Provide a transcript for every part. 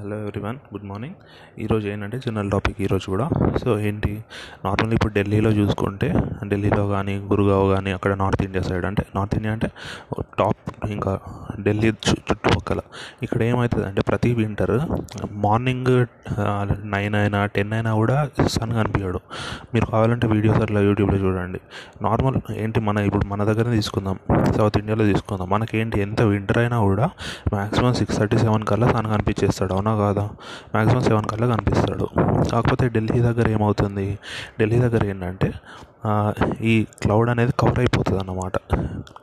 Hello everyone good morning ఈరోజు ఏంటంటే general topic ఈరోజు కూడా. సో ఏంటి? నార్మల్ ఇప్పుడు ఢిల్లీలో చూసుకుంటే ఢిల్లీలో కానీ గురుగావ్ కానీ అక్కడ నార్త్ ఇండియా సైడ్ అంటే నార్త్ ఇండియా అంటే టాప్ ఇంకా ఢిల్లీ చుట్టుపక్కల. ఇక్కడ ఏమవుతుంది అంటే ప్రతి వింటర్ మార్నింగ్ నైన్ అయినా టెన్ అయినా కూడా సన్ కనిపించడు మీరు కావాలంటే వీడియోస్ అట్లా యూట్యూబ్లో చూడండి. నార్మల్ ఏంటి మన ఇప్పుడు మన దగ్గర తీసుకుందాం. సౌత్ ఇండియాలో తీసుకుందాం. మనకేంటి? ఎంత వింటర్ అయినా కూడా మ్యాక్సిమం సిక్స్ థర్టీ సెవెన్ కల్లా సన్ కనిపించేస్తాడు. అవునా కాదా? మ్యాక్సిమం సెవెన్ కల్లా కనిపిస్తాడు. కాకపోతే ఢిల్లీ దగ్గర ఏమవుతుంది? ఢిల్లీ దగ్గర ఏంటంటే ఈ క్లౌడ్ అనేది కవర్ అయిపోతుంది అన్నమాట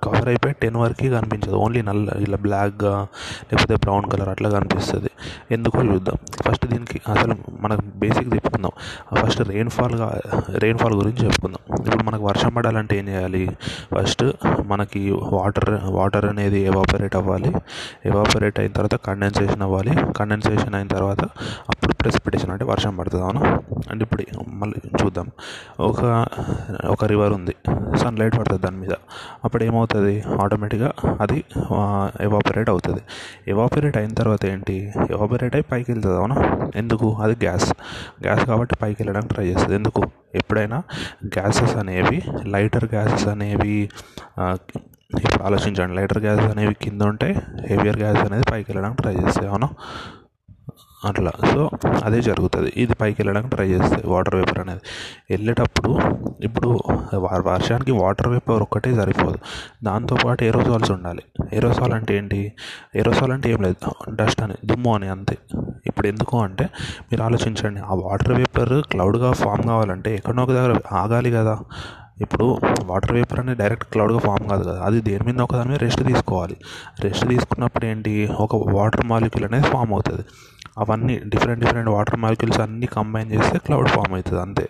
కవర్ అయిపోయి టెన్ వరకు కనిపించదు. ఓన్లీ నల్ల ఇలా బ్లాక్గా లేకపోతే బ్రౌన్ కలర్ అట్లా కనిపిస్తుంది. ఎందుకో చూద్దాం. ఫస్ట్ దీనికి అసలు మనకు బేసిక్ చెప్పుకుందాం. ఫస్ట్ రెయిన్ఫాల్గా రెయిన్ఫాల్ గురించి చెప్పుకుందాం. ఇప్పుడు మనకు వర్షం పడాలంటే ఏం చేయాలి? ఫస్ట్ మనకి వాటర్ వాటర్ అనేది ఎవాపరేట్ అవ్వాలి. ఎవాపరేట్ అయిన తర్వాత కండెన్సేషన్ అవ్వాలి. కండెన్సేషన్ అయిన తర్వాత అప్పుడు ప్రెసిపిటేషన్ అంటే వర్షం పడుతుంది అవునా? అండ్ ఇప్పుడు మళ్ళీ చూద్దాం. ఒక ఒక రివర్ ఉంది. సన్లైట్ పడుతుంది దాని మీద. అప్పుడు ఏమవుతుంది? ఆటోమేటిక్గా అది ఎవాపరేట్ అవుతుంది. ఎవాపరేట్ అయిన తర్వాత ఏంటి? ఎవాపరేట్ అయి పైకి వెళ్తుంది అవునా? ఎందుకు? అది గ్యాస్ గ్యాస్ కాబట్టి పైకి వెళ్ళడానికి ట్రై చేస్తుంది. ఎందుకు? ఎప్పుడైనా గ్యాసెస్ అనేవి లైటర్ గ్యాసెస్ అనేవి ఇప్పుడు ఆలోచించండి. లైటర్ గ్యాసెస్ అనేవి కింద ఉంటాయి హెవియర్ గ్యాస్ అనేది పైకి వెళ్ళడానికి ట్రై చేస్తాయి అవునా? అట్లా. సో అదే జరుగుతుంది. ఇది పైకి వెళ్ళడానికి ట్రై చేస్తుంది వాటర్ వేపర్ అనేది. వెళ్ళేటప్పుడు ఇప్పుడు వర్షానికి వాటర్ వేపర్ ఒక్కటే సరిపోదు. దాంతోపాటు ఏరోసాల్స్ ఉండాలి. ఏరోసాల్ అంటే ఏంటి? ఏరోసాల్ అంటే ఏం లేదు. డస్ట్ అని దుమ్ము అని అంతే. ఇప్పుడు ఎందుకు అంటే మీరు ఆలోచించండి. ఆ వాటర్ వేపర్ క్లౌడ్గా ఫామ్ కావాలంటే ఎక్కడో ఒక దగ్గర ఆగాలి కదా. ఇప్పుడు వాటర్ వేపర్ అనేది డైరెక్ట్ క్లౌడ్గా ఫామ్ కాదు కదా అది దేని మీద ఒక దాని మీద రెస్ట్ తీసుకోవాలి. రెస్ట్ తీసుకున్నప్పుడు ఏంటి ఒక వాటర్ మాలిక్యూల్ అనేది ఫామ్ అవుతుంది. అవన్నీ డిఫరెంట్ డిఫరెంట్ వాటర్ మాలిక్యూల్స్ అన్నీ కంబైన్ చేస్తే క్లౌడ్ ఫామ్ అవుతుంది అంతే.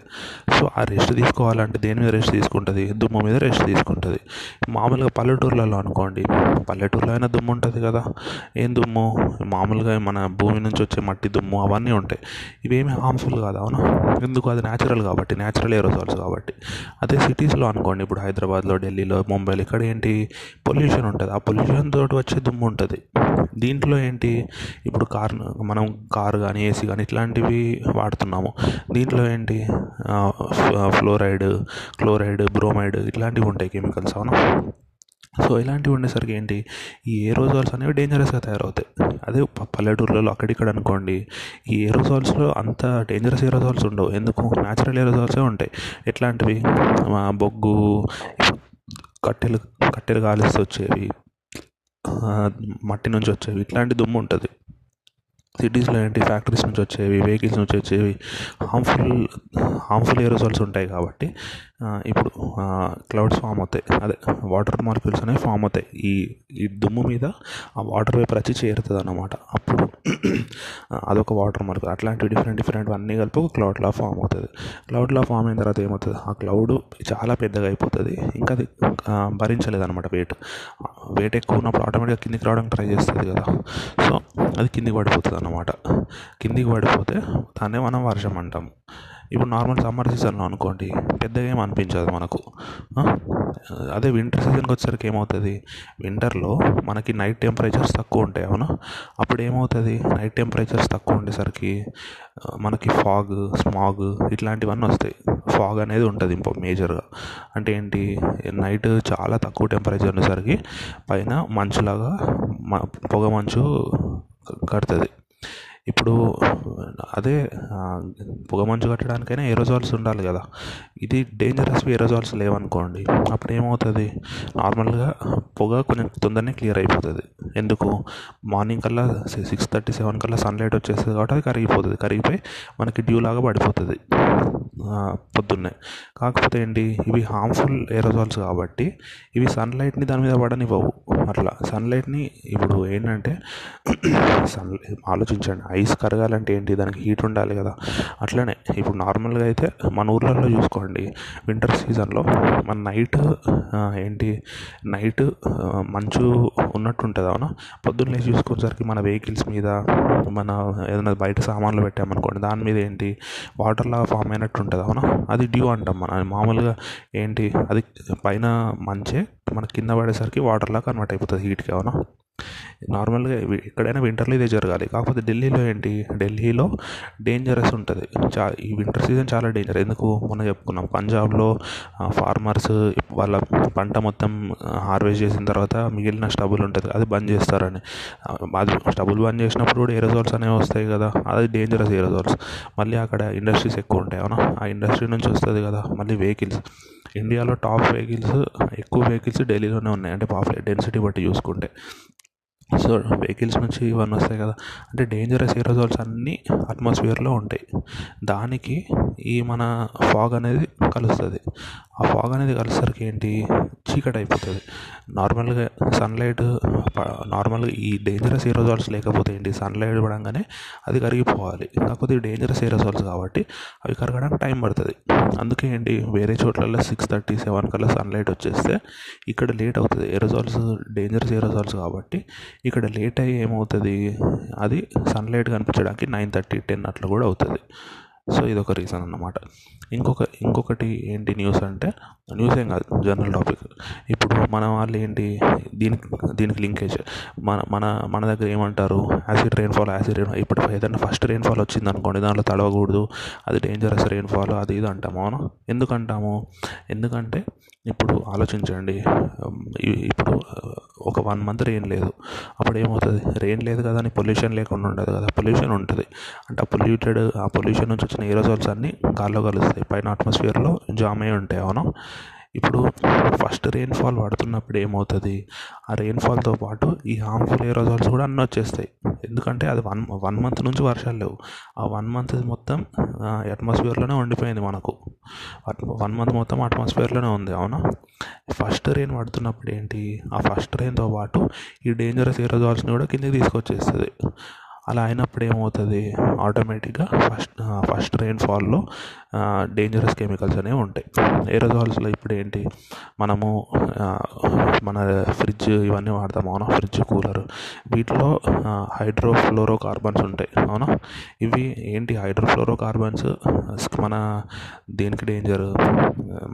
సో ఆ రెస్ట్ తీసుకోవాలంటే దేని మీద రెస్ట్ తీసుకుంటుంది? దుమ్ము మీద రెస్ట్ తీసుకుంటుంది. మామూలుగా పల్లెటూర్లలో అనుకోండి పల్లెటూరులో అయినా దుమ్ము ఉంటుంది కదా. ఏం దుమ్ము? మామూలుగా మన భూమి నుంచి వచ్చే మట్టి దుమ్ము అవన్నీ ఉంటాయి. ఇవేమి హార్మ్ఫుల్ కాదు అవునా? ఎందుకు? అది న్యాచురల్ కాబట్టి న్యాచురల్ ఏరోసాల్స్ కాబట్టి. అదే సిటీస్లో అనుకోండి. ఇప్పుడు హైదరాబాద్లో ఢిల్లీలో ముంబైలో ఇక్కడ ఏంటి? పొల్యూషన్ ఉంటుంది. ఆ పొల్యూషన్ తోటి వచ్చే దుమ్ము ఉంటుంది. దీంట్లో ఏంటి? ఇప్పుడు కార్ మనం కార్ కానీ ఏసీ కానీ ఇట్లాంటివి వాడుతున్నాము. దీంట్లో ఏంటి? ఫ్లోరైడ్ క్లోరైడ్ బ్రోమైడ్ ఇట్లాంటివి ఉంటాయి కెమికల్స్ అవునా? సో ఇలాంటివి ఉండేసరికి ఏంటి? ఈ ఏరోజాల్స్ అనేవి డేంజరస్గా తయారవుతాయి. అదే పల్లెటూర్లలో అక్కడిక్కడ అనుకోండి ఈ ఏరోజాల్స్లో అంత డేంజరస్ ఏరోజాల్స్ ఉండవు. ఎందుకు? న్యాచురల్ ఏరోజాల్సే ఉంటాయి. ఎట్లాంటివి? బొగ్గు కట్టెలు కట్టెలు కాలిస్తూ వచ్చేవి మట్టి నుంచి వచ్చేవి ఇట్లాంటి దుమ్ము ఉంటుంది. సిటీస్లో ఏంటి? ఫ్యాక్టరీస్ నుంచి వచ్చేవి వెహికల్స్ నుంచి వచ్చేవి హార్మ్ఫుల్ హార్మ్ఫుల్ ఏరోజాల్స్ ఉంటాయి కాబట్టి ఇప్పుడు క్లౌడ్స్ ఫామ్ అవుతాయి. అదే వాటర్ మాలిక్యూల్స్ అనేవి ఫామ్ అవుతాయి. ఈ ఈ దుమ్ము మీద ఆ వాటర్ వేపర్ వచ్చి చేరుతుంది అన్నమాట అప్పుడు అదొక వాటర్ మాలిక్యూల్ అట్లాంటివి డిఫరెంట్ డిఫరెంట్ అన్నీ కలిపి ఒక క్లౌడ్లా ఫామ్ అవుతుంది. క్లౌడ్లా ఫామ్ అయిన తర్వాత ఏమవుతుంది? ఆ క్లౌడ్ చాలా పెద్దగా అయిపోతుంది. ఇంకా అది భరించలేదు అనమాట వెయిట్ వెయిట్ ఎక్కువ ఉన్నప్పుడు ఆటోమేటిక్గా కిందికి రావడానికి ట్రై చేస్తుంది కదా. సో అది కిందికి పడిపోతుంది అన్నమాట కిందికి పడిపోతే దాన్నే మనం వర్షం అంటాము. ఇప్పుడు నార్మల్ సమ్మర్ సీజన్లో అనుకోండి పెద్దగా ఏం అనిపించదు మనకు. అదే వింటర్ సీజన్కి వచ్చేసరికి ఏమవుతుంది? వింటర్లో మనకి నైట్ టెంపరేచర్స్ తక్కువ ఉంటాయి అవునా? అప్పుడు ఏమవుతుంది? నైట్ టెంపరేచర్స్ తక్కువ ఉండేసరికి మనకి ఫాగ్ స్మాగ్ ఇట్లాంటివన్నీ వస్తాయి. ఫాగ్ అనేది ఉంటుంది ఇంకో మేజర్గా అంటే ఏంటి? నైట్ చాలా తక్కువ టెంపరేచర్ ఉండేసరికి పైన మంచులాగా పొగ మంచు కడుతుంది. ఇప్పుడు అదే పొగ మంచు కట్టడానికైనా ఏరోజాల్స్ ఉండాలి కదా. ఇది డేంజరస్ ఏరోజాల్స్ లేవనుకోండి అప్పుడు ఏమవుతుంది? నార్మల్గా పొగ కొంచెం తొందరనే క్లియర్ అయిపోతుంది. ఎందుకు? మార్నింగ్ కల్లా సిక్స్ థర్టీ సెవెన్ కల్లా సన్లైట్ వచ్చేస్తుంది కాబట్టి అది కరిగిపోతుంది. కరిగిపోయి మనకి డ్యూ లాగా పడిపోతుంది. పొద్దున్నే. కాకపోతే ఏంటి ఇవి హార్మ్ఫుల్ ఏరోజాల్స్ కాబట్టి ఇవి సన్లైట్ని దాని మీద పడనివ్వవు. అట్లా సన్లైట్ని ఇప్పుడు ఏంటంటే సన్ ఆలోచించండి. ఐస్ కరగాలంటే ఏంటి దానికి హీట్ ఉండాలి కదా. అట్లనే ఇప్పుడు నార్మల్గా అయితే మన ఊర్లలో చూసుకోండి. వింటర్ సీజన్లో మన నైట్ ఏంటి నైట్ మంచు ఉన్నట్టు ఉంటుంది అవునా? పొద్దున్న లేచి చూసుకునేసరికి మన వెహికల్స్ మీద మన ఏదైనా బయట సామాన్లు పెట్టామనుకోండి దాని మీద ఏంటి వాటర్లా ఫామ్ అయినట్టు ఉంటుంది అవునా? అది డ్యూ అంటాం మనం. మామూలుగా ఏంటి అది పైన మంచే మన కింద పడేసరికి వాటర్లా కన్వర్ట్ అయిపోతుంది హీట్కి అవునా? నార్మల్గా ఎక్కడైనా వింటర్లో ఇదే జరగాలి. కాకపోతే ఢిల్లీలో ఏంటి? ఢిల్లీలో డేంజరస్ ఉంటుంది. చా ఈ వింటర్ సీజన్ చాలా డేంజర్. ఎందుకు? మనం చెప్పుకున్నాం. పంజాబ్లో ఫార్మర్స్ వాళ్ళ పంట మొత్తం హార్వెస్ట్ చేసిన తర్వాత మిగిలిన స్టబుల్ ఉంటుంది. అది బంద్ చేస్తారని. అది స్టబుల్ బంద్ చేసినప్పుడు కూడా ఎరోజాల్స్ అనేవి వస్తాయి కదా. అది డేంజరస్ ఎరోజాల్స్ మళ్ళీ అక్కడ ఇండస్ట్రీస్ ఎక్కువ ఉంటాయి. అవునా? ఆ ఇండస్ట్రీ నుంచి వస్తుంది కదా మళ్ళీ వెహికల్స్. ఇండియాలో టాప్ వెహికల్స్ ఎక్కువ వెహికల్స్ ఢిల్లీలోనే ఉన్నాయి. అంటే పాపులే డెన్సిటీ బట్టి చూసుకుంటే. సో వెహికల్స్ నుంచి ఇవన్నీ వస్తాయి కదా. అంటే డేంజరస్ ఏరోజాల్స్ అన్నీ అట్మాస్ఫియర్లో ఉంటాయి. దానికి ఈ మన ఫాగ్ అనేది కలుస్తుంది. ఆ ఫాగ్ అనేది కలిసరికి ఏంటి? చీకటి అయిపోతుంది. నార్మల్గా సన్లైట్ నార్మల్గా ఈ డేంజరస్ ఏరోజాల్స్ లేకపోతే ఏంటి? సన్లైట్ పడంగానే అది కరిగిపోవాలి. కాకపోతే ఈ డేంజరస్ ఏరోజాల్స్ కాబట్టి అవి కరగడానికి టైం పడుతుంది. అందుకే ఏంటి? వేరే చోట్లలో సిక్స్ థర్టీ సెవెన్ కల్లా సన్లైట్ వచ్చేస్తే ఇక్కడ లేట్ అవుతుంది. ఏరోజాల్స్ డేంజరస్ ఏరోజాల్స్ కాబట్టి ఇక్కడ లేట్ అయ్యి ఏమవుతుంది? అది సన్లైట్ కనిపించడానికి నైన్ థర్టీ టెన్ అట్లా కూడా అవుతుంది. సో ఇది ఒక రీజన్ అన్నమాట. ఇంకొక ఇంకొకటి ఏంటి న్యూస్ అంటే న్యూస్ ఏం కాదు జనరల్ టాపిక్ ఇప్పుడు మన వాళ్ళు ఏంటి దీనికి దీనికి లింకేజ్ మన మన మన దగ్గర ఏమంటారు యాసిడ్ రెయిన్ఫాల్ యాసిడ్ రెయిన్ ఇప్పుడు ఏదైనా ఫస్ట్ రెయిన్ఫాల్ వచ్చింది అనుకోండి దాంట్లో తడవకూడదు అది డేంజరస్ రెయిన్ఫాల్ అది ఇది అంటాము అవును? ఎందుకంటాము? ఎందుకంటే ఇప్పుడు ఆలోచించండి ఇప్పుడు ఒక వన్ మంత్ రెయిన్ లేదు. అప్పుడు ఏమవుతుంది రెయిన్ లేదు కదా అని పొల్యూషన్ లేకుండా ఉండదు కదా. పొల్యూషన్ ఉంటుంది. అంటే ఆ పొల్యూటెడ్ ఆ పొల్యూషన్ నుంచి వచ్చిన ఏరోజాల్స్ అన్నీ గాల్లో కలుస్తాయి. పైన అట్మాస్ఫియర్లో జామ్ అయి ఉంటాయి అవును? ఇప్పుడు ఫస్ట్ రెయిన్ఫాల్ పడుతున్నప్పుడు ఏమవుతుంది? ఆ రెయిన్ఫాల్తో పాటు ఈ హార్మ్ఫుల్ ఏరోజాల్స్ కూడా అన్నీ వచ్చేస్తాయి. ఎందుకంటే అది వన్ వన్ మంత్ నుంచి వర్షాలు లేవు. ఆ వన్ మంత్ మొత్తం అట్మాస్ఫియర్లోనే ఉండిపోయింది మనకు. వన్ మంత్ మొత్తం అట్మాస్ఫియర్లోనే ఉంది అవునా? ఫస్ట్ రెయిన్ పడుతున్నప్పుడు ఏంటి? ఆ ఫస్ట్ రెయిన్తో పాటు ఈ డేంజరస్ ఏరోజాల్స్ని కూడా కిందకి తీసుకొచ్చేస్తుంది. అలా అయినప్పుడు ఏమవుతుంది? ఆటోమేటిక్గా ఫస్ట్ ఫస్ట్ రెయిన్ఫాల్లో డేంజరస్ కెమికల్స్ అనేవి ఉంటాయి. ఏరోజాల్స్లో ఇప్పుడు ఏంటి? మనము మన ఫ్రిడ్జ్ ఇవన్నీ వాడతాం అవునా? ఫ్రిడ్జ్ కూలర్ వీటిలో హైడ్రోఫ్లోరో కార్బన్స్ ఉంటాయి అవునా? ఇవి ఏంటి హైడ్రోఫ్లోరో కార్బన్స్ మన దేనికి డేంజర్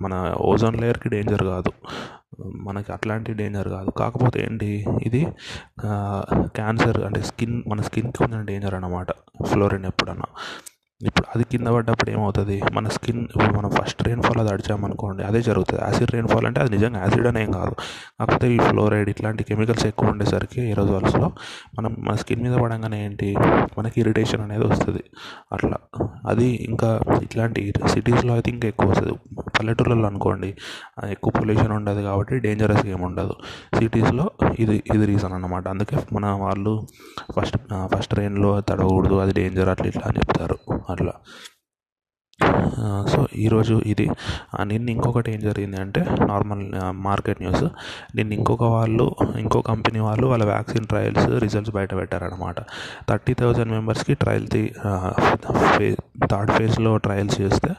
మన ఓజోన్ లేయర్కి డేంజర్ కాదు. మనకి అట్లాంటి డేంజర్ కాదు. కాకపోతే ఏంటి? ఇది క్యాన్సర్ అంటే స్కిన్ మన స్కిన్కి కొంచెం డేంజర్ అన్నమాట. ఫ్లోరిన్ ఎప్పుడన్నా. ఇప్పుడు అది కింద పడ్డప్పుడు ఏమవుతుంది? మన స్కిన్ ఇప్పుడు మనం ఫస్ట్ రెయిన్ఫాల్ అది అడిచామనుకోండి అదే జరుగుతుంది. యాసిడ్ రెయిన్ఫాల్ అంటే అది నిజంగా యాసిడ్ అనేం కాదు. కాకపోతే ఈ ఫ్లోరైడ్ ఇట్లాంటి కెమికల్స్ ఎక్కువ ఉండేసరికి ఏరోజాల్స్లో మనం మన స్కిన్ మీద పడంగానే ఏంటి? మనకి ఇరిటేషన్ అనేది వస్తుంది. అట్లా. అది ఇంకా ఇట్లాంటి సిటీస్లో అయితే ఇంకా ఎక్కువ వస్తుంది. పల్లెటూళ్ళలో అనుకోండి ఎక్కువ పొల్యూషన్ ఉండదు కాబట్టి డేంజరస్ ఏమి ఉండదు. సిటీస్లో ఇది ఇది రీజన్ అనమాట అందుకే మన వాళ్ళు ఫస్ట్ ఫస్ట్ ట్రైన్లో తడవకూడదు అది డేంజర్ అట్లా ఇట్లా అని చెప్తారు. అట్లా ఆ, సో ఈరోజు ఇది. నిన్న ఇంకొకటి ఏం జరిగింది అంటే నార్మల్ మార్కెట్ న్యూస్. నిన్న ఇంకొక వాళ్ళు ఇంకో కంపెనీ వాళ్ళు వాళ్ళ వ్యాక్సిన్ ట్రయల్స్ రిజల్ట్స్ బయట పెట్టారనమాట థర్టీ థౌజండ్ మెంబర్స్కి ట్రయల్ థర్డ్ ఫేజ్లో ట్రయల్స్ చేస్తే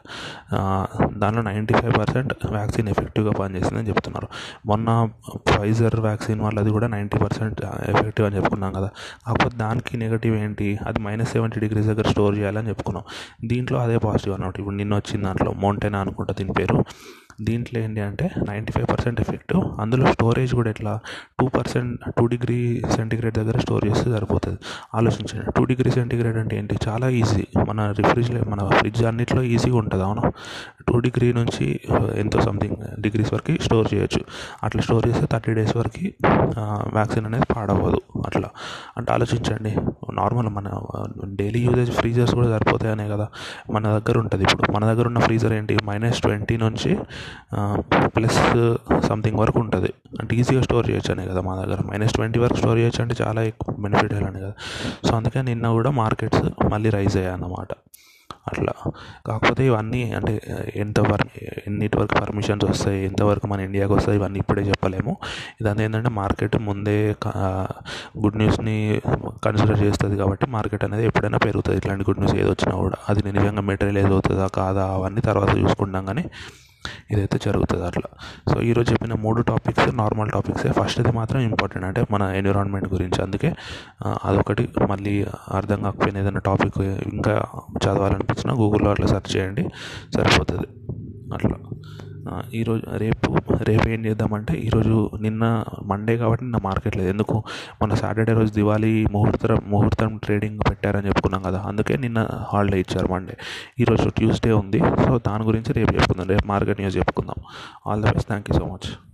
దానిలో నైంటీ ఫైవ్ పర్సెంట్ వ్యాక్సిన్ ఎఫెక్టివ్గా పనిచేసిందని చెప్తున్నారు. మొన్న ఫైజర్ వ్యాక్సిన్ వాళ్ళది కూడా నైంటీ పర్సెంట్ ఎఫెక్టివ్ అని చెప్పుకున్నాం కదా. కాకపోతే దానికి నెగటివ్ ఏంటి? అది మైనస్ సెవెంటీ డిగ్రీస్ దగ్గర స్టోర్ చేయాలని చెప్పుకున్నాం. దీంట్లో అదే పాజిటివ్ అనమాట ఇప్పుడు నిన్న వచ్చిన దాంట్లో మౌంటైన్ అనుకుంటా దీని పేరు. దీంట్లో ఏంటి అంటే నైంటీ ఫైవ్ పర్సెంట్ ఎఫెక్టివ్ అందులో స్టోరేజ్ కూడా ఎట్లా? Two percent two degree centigrade దగ్గర స్టోర్ చేస్తే సరిపోతుంది. ఆలోచించండి. టూ డిగ్రీ సెంటిగ్రేడ్ అంటే ఏంటి? చాలా ఈజీ మన రిఫ్రిజిరే మన ఫ్రిడ్జ్ అన్నిట్లో ఈజీగా ఉంటుంది అవును? టూ డిగ్రీ నుంచి uh, ఎంతో సంథింగ్ డిగ్రీస్ వరకు స్టోర్ చేయొచ్చు. అట్లా స్టోర్ చేస్తే థర్టీ డేస్ వరకు uh, వ్యాక్సిన్ అనేది పాడవదు అట్లా. అంటే ఆలోచించండి. నార్మల్ మన డైలీ యూజేజ్ ఫ్రీజర్స్ కూడా సరిపోతాయనే కదా మన దగ్గర ఉంటుంది. ఇప్పుడు మన దగ్గర ఉన్న ఫ్రీజర్ ఏంటి? మైనస్ ట్వంటీ నుంచి ప్లస్ సంథింగ్ వరకు ఉంటుంది. అంటే ఈజీగా స్టోర్ చేయొచ్చు అనే కదా మా దగ్గర. మైనస్ ట్వంటీ వరకు స్టోర్ చేయొచ్చు అంటే చాలా ఎక్కువ బెనిఫిట్ అని కదా. సో అందుకే నిన్న కూడా మార్కెట్స్ మళ్ళీ రైజ్ అయ్యాయి అన్నమాట అట్లా. కాకపోతే ఇవన్నీ అంటే ఎంత వర్ ఎన్నిటి వరకు పర్మిషన్స్ వస్తాయి ఎంతవరకు మన ఇండియాకి వస్తాయి ఇవన్నీ ఇప్పుడే చెప్పలేము. ఇదంతా ఏంటంటే మార్కెట్ ముందే గుడ్ న్యూస్ని కన్సిడర్ చేస్తుంది కాబట్టి మార్కెట్ అనేది ఎప్పుడైనా పెరుగుతుంది. ఇట్లాంటి గుడ్ న్యూస్ ఏది వచ్చినా కూడా. అది నిజంగా మెటీరియల్ ఏది అవుతుందా కాదా అవన్నీ తర్వాత చూసుకుంటాం. కానీ ఇదైతే జరుగుతుంది అట్లా. సో ఈరోజు చెప్పిన మూడు టాపిక్స్ నార్మల్ టాపిక్సే. ఫస్ట్ది మాత్రం ఇంపార్టెంట్. అంటే మన ఎన్విరాన్మెంట్ గురించి. అందుకే అదొకటి. మళ్ళీ అర్థం కాకపోయిన ఏదైనా టాపిక్ ఇంకా చదవాలనిపించినా గూగుల్లో అట్లా సెర్చ్ చేయండి. సరిపోతుంది. అట్లా. ఈరోజు రేపు రేపు ఏం చేద్దామంటే ఈరోజు నిన్న మండే కాబట్టి నిన్న మార్కెట్ లేదు. ఎందుకు? మొన్న సాటర్డే రోజు దివాళీ ముహూర్తం ముహూర్తం ట్రేడింగ్ పెట్టారని చెప్పుకున్నాం కదా. అందుకే నిన్న హాలిడే ఇచ్చారు మండే ఈరోజు ట్యూస్డే ఉంది. సో దాని గురించి రేపు చెప్పుకుందాం. రేపు మార్కెట్ న్యూస్ చెప్పుకుందాం. All the best thank you so much